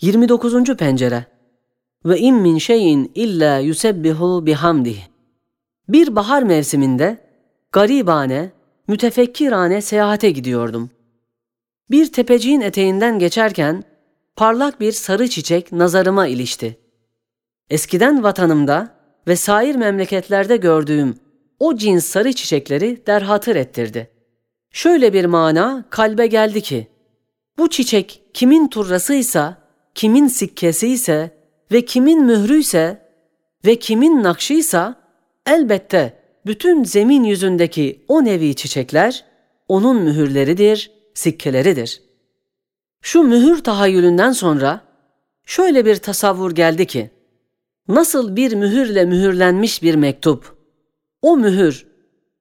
29. pencere Ve in min şeyin illa yusebbihu bihamdih. Bir bahar mevsiminde garibane, mütefekkirane seyahate gidiyordum. Bir tepeciğin eteğinden geçerken parlak bir sarı çiçek nazarıma ilişti. Eskiden vatanımda ve sair memleketlerde gördüğüm o cins sarı çiçekleri derhatır ettirdi. Şöyle bir mana kalbe geldi ki, bu çiçek kimin turrasıysa, kimin sikkesiyse ve kimin mührüyse ve kimin nakşıysa elbette bütün zemin yüzündeki o nevi çiçekler onun mühürleridir, sikkeleridir. Şu mühür tahayyülünden sonra şöyle bir tasavvur geldi ki, nasıl bir mühürle mühürlenmiş bir mektup, o mühür,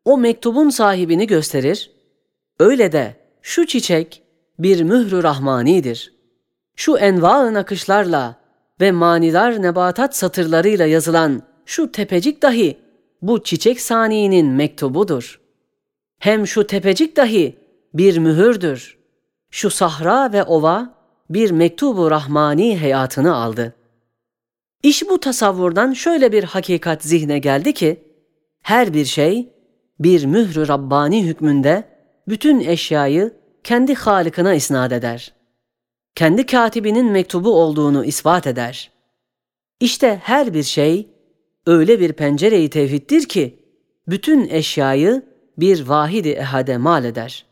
o mektubun sahibini gösterir, öyle de şu çiçek bir mührü rahmanidir. Şu enva nakışlarla ve manidar nebatat satırlarıyla yazılan şu tepecik dahi bu çiçek saniinin mektubudur. Hem şu tepecik dahi bir mühürdür. Şu sahra ve ova bir mektubu rahmani hayatını aldı. İş bu tasavvurdan şöyle bir hakikat zihne geldi ki, her bir şey bir mührü Rabbani hükmünde bütün eşyayı kendi Halık'ına isnat eder. Kendi katibinin mektubu olduğunu ispat eder. İşte her bir şey öyle bir pencere-i tevhiddir ki bütün eşyayı bir vahidi ehade mal eder.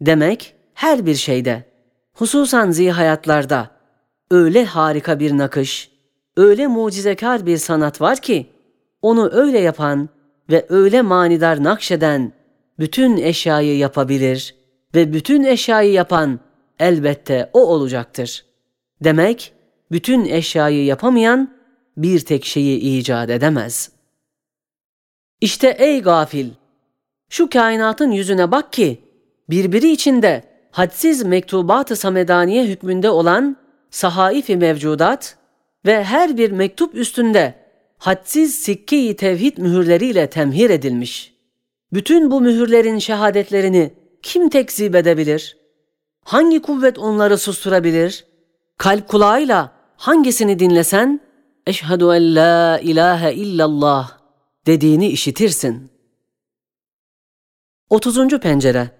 Demek her bir şeyde, hususan zihayatlarda öyle harika bir nakış, öyle mucizekar bir sanat var ki onu öyle yapan ve öyle manidar nakşeden bütün eşyayı yapabilir ve bütün eşyayı yapan elbette o olacaktır. Demek bütün eşyayı yapamayan bir tek şeyi icat edemez. İşte ey gafil! Şu kainatın yüzüne bak ki birbiri içinde hadsiz mektubat-ı samedaniye hükmünde olan sahaif-i mevcudat ve her bir mektup üstünde hadsiz sikke-i tevhid mühürleriyle temhir edilmiş. Bütün bu mühürlerin şehadetlerini kim tekzip edebilir? Hangi kuvvet onları susturabilir? Kalp kulağıyla hangisini dinlesen, eşhedü en la ilahe illallah dediğini işitirsin. 30. pencere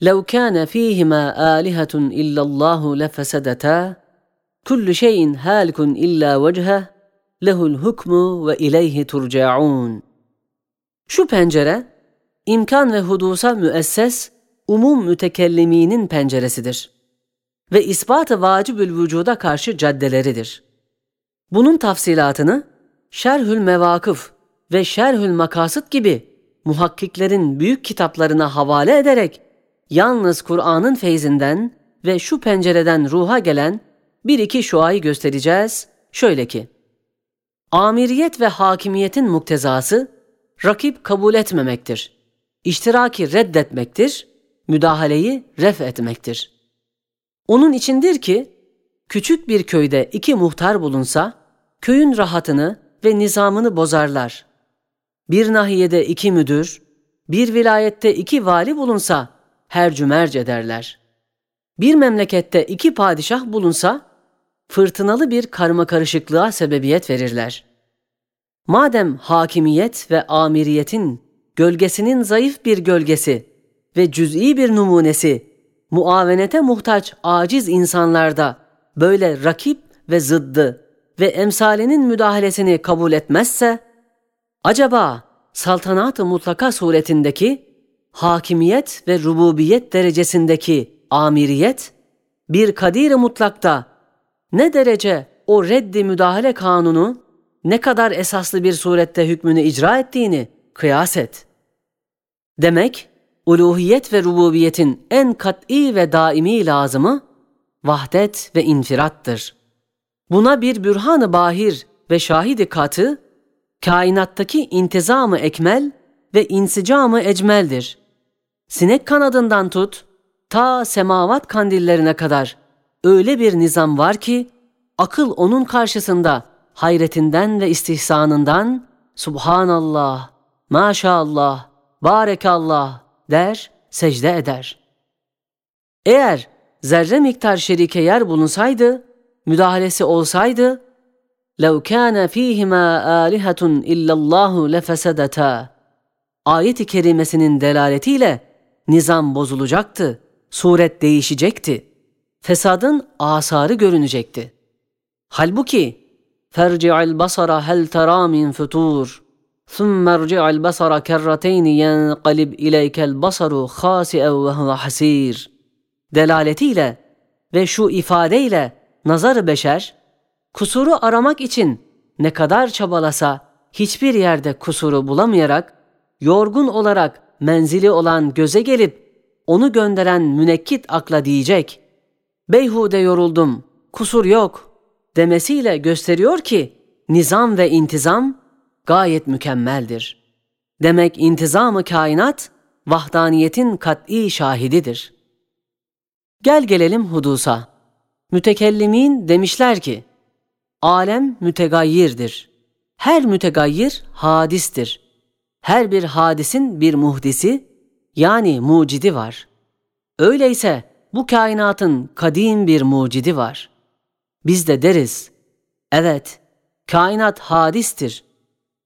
لو كان فيهما آلهة إلا الله لفسدتا كل شيء هالك إلا وجهه له الحكم وإليه ترجعون Şu pencere imkan ve hudusa müesses umum mütekelliminin penceresidir ve ispat-ı vacibül vücuda karşı caddeleridir. Bunun tafsilatını Şerhül Mevakıf ve Şerhül Makasıt gibi muhakkiklerin büyük kitaplarına havale ederek yalnız Kur'an'ın feyzinden ve şu pencereden ruha gelen bir iki şuayı göstereceğiz. Şöyle ki, amiriyet ve hakimiyetin muktezası rakip kabul etmemektir. İştiraki reddetmektir, müdahaleyi ref etmektir. Onun içindir ki, küçük bir köyde iki muhtar bulunsa, köyün rahatını ve nizamını bozarlar. Bir nahiyede iki müdür, bir vilayette iki vali bulunsa, her cümerc ederler. Bir memlekette iki padişah bulunsa, fırtınalı bir karma karışıklığa sebebiyet verirler.'' Madem hakimiyet ve amiriyetin gölgesinin zayıf bir gölgesi ve cüz'i bir numunesi muavenete muhtaç aciz insanlarda böyle rakip ve zıddı ve emsalinin müdahalesini kabul etmezse, acaba saltanat-ı mutlaka suretindeki hakimiyet ve rububiyet derecesindeki amiriyet, bir kadir mutlakta ne derece o reddi müdahale kanunu ne kadar esaslı bir surette hükmünü icra ettiğini kıyas et. Demek, uluhiyet ve rububiyetin en kat'i ve daimi lazımı vahdet ve infirattır. Buna bir bürhan-ı bahir ve şahidi katı, kainattaki intizamı ekmel ve insicamı ecmeldir. Sinek kanadından tut, ta semavat kandillerine kadar öyle bir nizam var ki, akıl onun karşısında hayretinden ve istihsanından Subhanallah, Maşallah, Barekallah der, secde eder. Eğer zerre miktar şerike yer bulunsaydı, müdahalesi olsaydı, لَوْ كَانَ ف۪يهِمَا آلِهَةٌ اِلَّا اللّٰهُ لَفَسَدَتَا Ayet-i kerimesinin delaletiyle nizam bozulacaktı, suret değişecekti, fesadın asarı görünecekti. Halbuki فَارْجِعِ الْبَصَرَ هَلْ تَرَى مِنْ فُتُورٍ ثُمَّ ارْجِعِ الْبَصَرَ كَرَّتَيْنِ يَنْقَلِبْ إِلَيْكَ الْبَصَرُ خَاسِئًا وَهُوَ حَسِيرٌ Delaletiyle ve şu ifadeyle nazar beşer, kusuru aramak için ne kadar çabalasa hiçbir yerde kusuru bulamayarak, yorgun olarak menzili olan göze gelip onu gönderen münekkit akla diyecek, beyhude yoruldum, kusur yok demesiyle gösteriyor ki nizam ve intizam gayet mükemmeldir. Demek intizamı kainat vahdaniyetin kat'i şahididir. Gel gelelim hudusa. Mütekellimin demişler ki, alem mütegayyirdir. Her mütegayyir hadistir. Her bir hadisin bir muhdisi yani mucidi var. Öyleyse bu kainatın kadim bir mucidi var. Biz de deriz, evet kainat hadistir.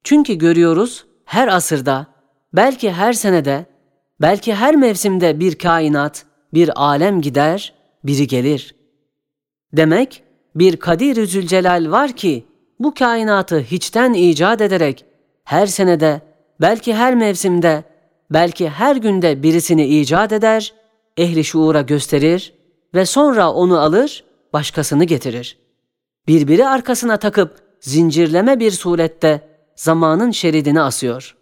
Çünkü görüyoruz her asırda, belki her senede, belki her mevsimde bir kainat, bir alem gider, biri gelir. Demek bir Kadir-i Zülcelal var ki bu kainatı hiçten icat ederek her senede, belki her mevsimde, belki her günde birisini icat eder, ehli şuura gösterir ve sonra onu alır, başkasını getirir. Birbiri arkasına takıp zincirleme bir surette zamanın şeridini asıyor.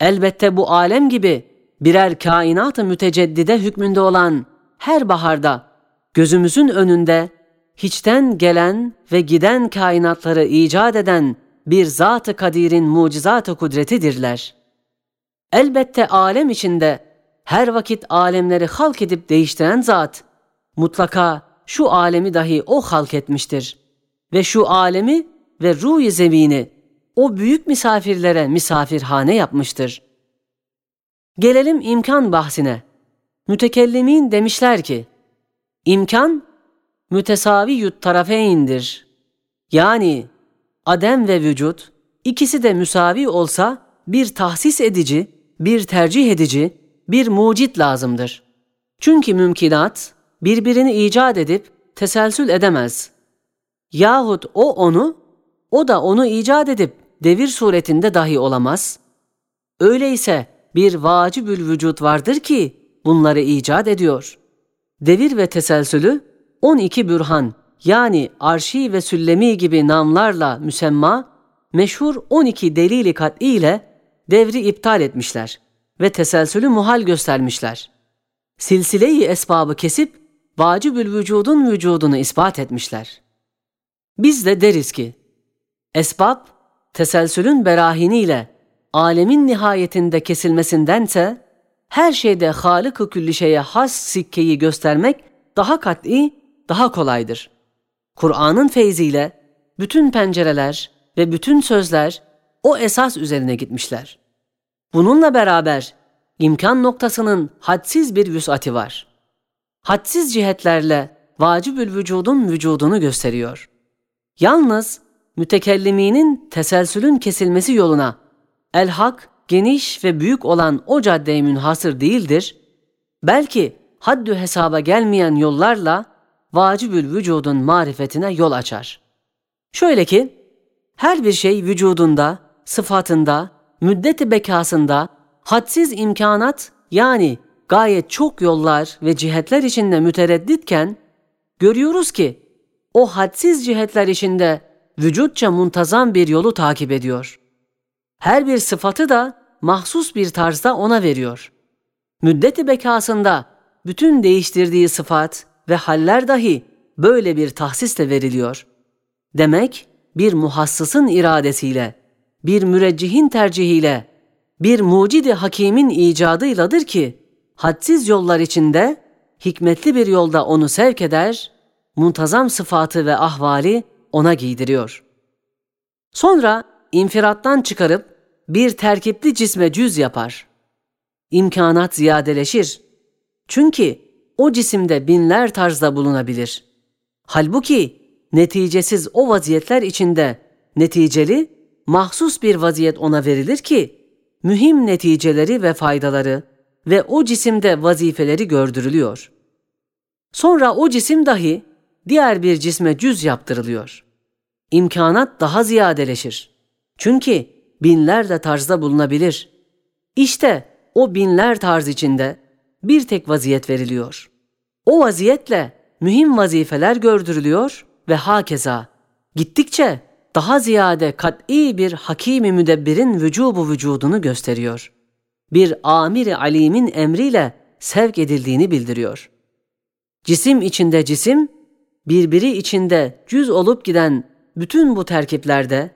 Elbette bu alem gibi birer kainat-ı müteceddide hükmünde olan her baharda gözümüzün önünde hiçten gelen ve giden kainatları icat eden bir Zat-ı Kadir'in mucizat-ı kudretidirler. Elbette alem içinde her vakit alemleri halk edip değiştiren zat, mutlaka şu alemi dahi o halk etmiştir. Ve şu alemi ve ruh-i zemini o büyük misafirlere misafirhane yapmıştır. Gelelim imkan bahsine. Mütekellimin demişler ki, imkan mütesavi yut tarafeyindir. Yani adem ve vücut ikisi de müsavi olsa bir tahsis edici, bir tercih edici, bir mucit lazımdır. Çünkü mümkinat birbirini icat edip teselsül edemez. Yahut o onu, o da onu icat edip devir suretinde dahi olamaz. Öyleyse bir vacibül vücut vardır ki bunları icat ediyor. Devir ve teselsülü 12 bürhan yani arşi ve süllemi gibi namlarla müsemma meşhur 12 delili kat'i ile devri iptal etmişler ve teselsülü muhal göstermişler. Silsile-i esbabı kesip vacibül vücudun vücudunu ispat etmişler. Biz de deriz ki, esbab teselsülün berahiniyle alemin nihayetinde kesilmesindense her şeyde Halık-ı Küllişe'ye has sikkeyi göstermek daha kat'i, daha kolaydır. Kur'an'ın feyziyle bütün pencereler ve bütün sözler o esas üzerine gitmişler. Bununla beraber imkan noktasının hadsiz bir vüsati var. Hadsiz cihetlerle vacibül vücudun vücudunu gösteriyor. Yalnız mütekelliminin teselsülün kesilmesi yoluna el-hak geniş ve büyük olan o caddeye münhasır değildir, belki haddü hesaba gelmeyen yollarla vacibül vücudun marifetine yol açar. Şöyle ki, her bir şey vücudunda, sıfatında, müddeti bekasında, hadsiz imkanat yani gayet çok yollar ve cihetler içinde müteredditken, görüyoruz ki o hadsiz cihetler içinde vücutça muntazam bir yolu takip ediyor. Her bir sıfatı da mahsus bir tarzda ona veriyor. Müddeti bekasında bütün değiştirdiği sıfat ve haller dahi böyle bir tahsisle veriliyor. Demek bir muhassısın iradesiyle, bir müreccihin tercihiyle, bir mucidi hakimin icadıyladır ki, hadsiz yollar içinde hikmetli bir yolda onu sevk eder, muntazam sıfatı ve ahvali ona giydiriyor. Sonra infirattan çıkarıp bir terkipli cisme cüz yapar. İmkanat ziyadeleşir. Çünkü o cisimde binler tarzda bulunabilir. Halbuki neticesiz o vaziyetler içinde neticeli, mahsus bir vaziyet ona verilir ki, mühim neticeleri ve faydaları ve o cisimde vazifeleri gördürülüyor. Sonra o cisim dahi diğer bir cisme cüz yaptırılıyor. İmkanat daha ziyadeleşir. Çünkü binlerle tarzda bulunabilir. İşte o binler tarz içinde bir tek vaziyet veriliyor. O vaziyetle mühim vazifeler gördürülüyor ve hakeza gittikçe daha ziyade kat'i bir hakimi müdebbirin vücubu vücudunu gösteriyor. Bir amiri alimin emriyle sevk edildiğini bildiriyor. Cisim içinde cisim, birbiri içinde cüz olup giden bütün bu terkiplerde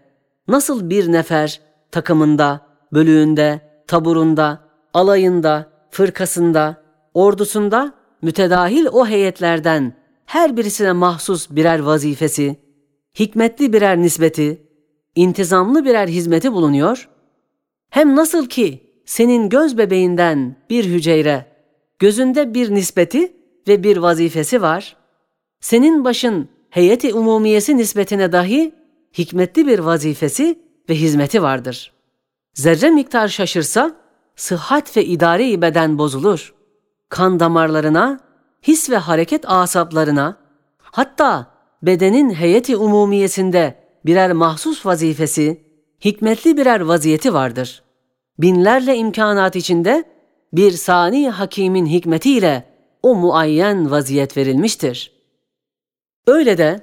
nasıl bir nefer takımında, bölüğünde, taburunda, alayında, fırkasında, ordusunda mütedahil o heyetlerden her birisine mahsus birer vazifesi, hikmetli birer nisbeti, intizamlı birer hizmeti bulunuyor. Hem nasıl ki senin göz bebeğinden bir hücre, gözünde bir nispeti ve bir vazifesi var, senin başın heyeti umumiyesi nispetine dahi hikmetli bir vazifesi ve hizmeti vardır. Zerre miktar şaşırsa, sıhhat ve idare-i beden bozulur. Kan damarlarına, his ve hareket asaplarına, hatta bedenin heyeti umumiyesinde birer mahsus vazifesi, hikmetli birer vaziyeti vardır. Binlerle imkanat içinde bir sani hakimin hikmetiyle o muayyen vaziyet verilmiştir. Öyle de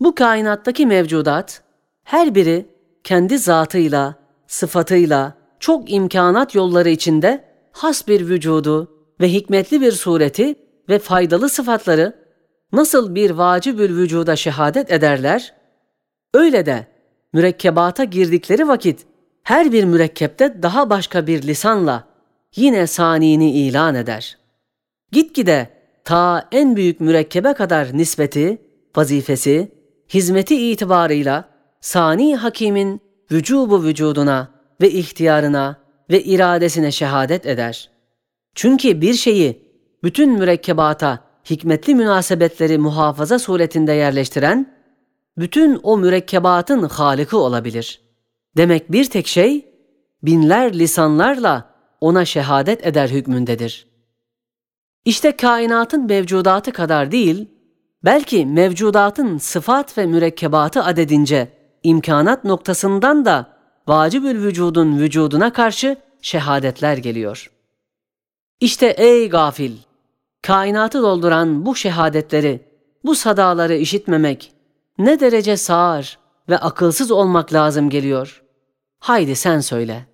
bu kainattaki mevcudat her biri kendi zatıyla, sıfatıyla çok imkanat yolları içinde has bir vücudu ve hikmetli bir sureti ve faydalı sıfatları nasıl bir vacibül vücuda şehadet ederler, öyle de mürekkebata girdikleri vakit her bir mürekkepte daha başka bir lisanla yine sanini ilan eder. Gitgide ta en büyük mürekkebe kadar nispeti, vazifesi, hizmeti itibarıyla sani hakimin vücubu vücuduna ve ihtiyarına ve iradesine şehadet eder. Çünkü bir şeyi bütün mürekkebata hikmetli münasebetleri muhafaza suretinde yerleştiren, bütün o mürekkebatın haliki olabilir. Demek bir tek şey, binler lisanlarla ona şehadet eder hükmündedir. İşte kainatın mevcudatı kadar değil, belki mevcudatın sıfat ve mürekkebatı adedince imkanat noktasından da vacibül vücudun vücuduna karşı şehadetler geliyor. İşte ey gafil! kainatı dolduran bu şehadetleri, bu sadaları işitmemek ne derece sağır ve akılsız olmak lazım geliyor. Haydi sen söyle.''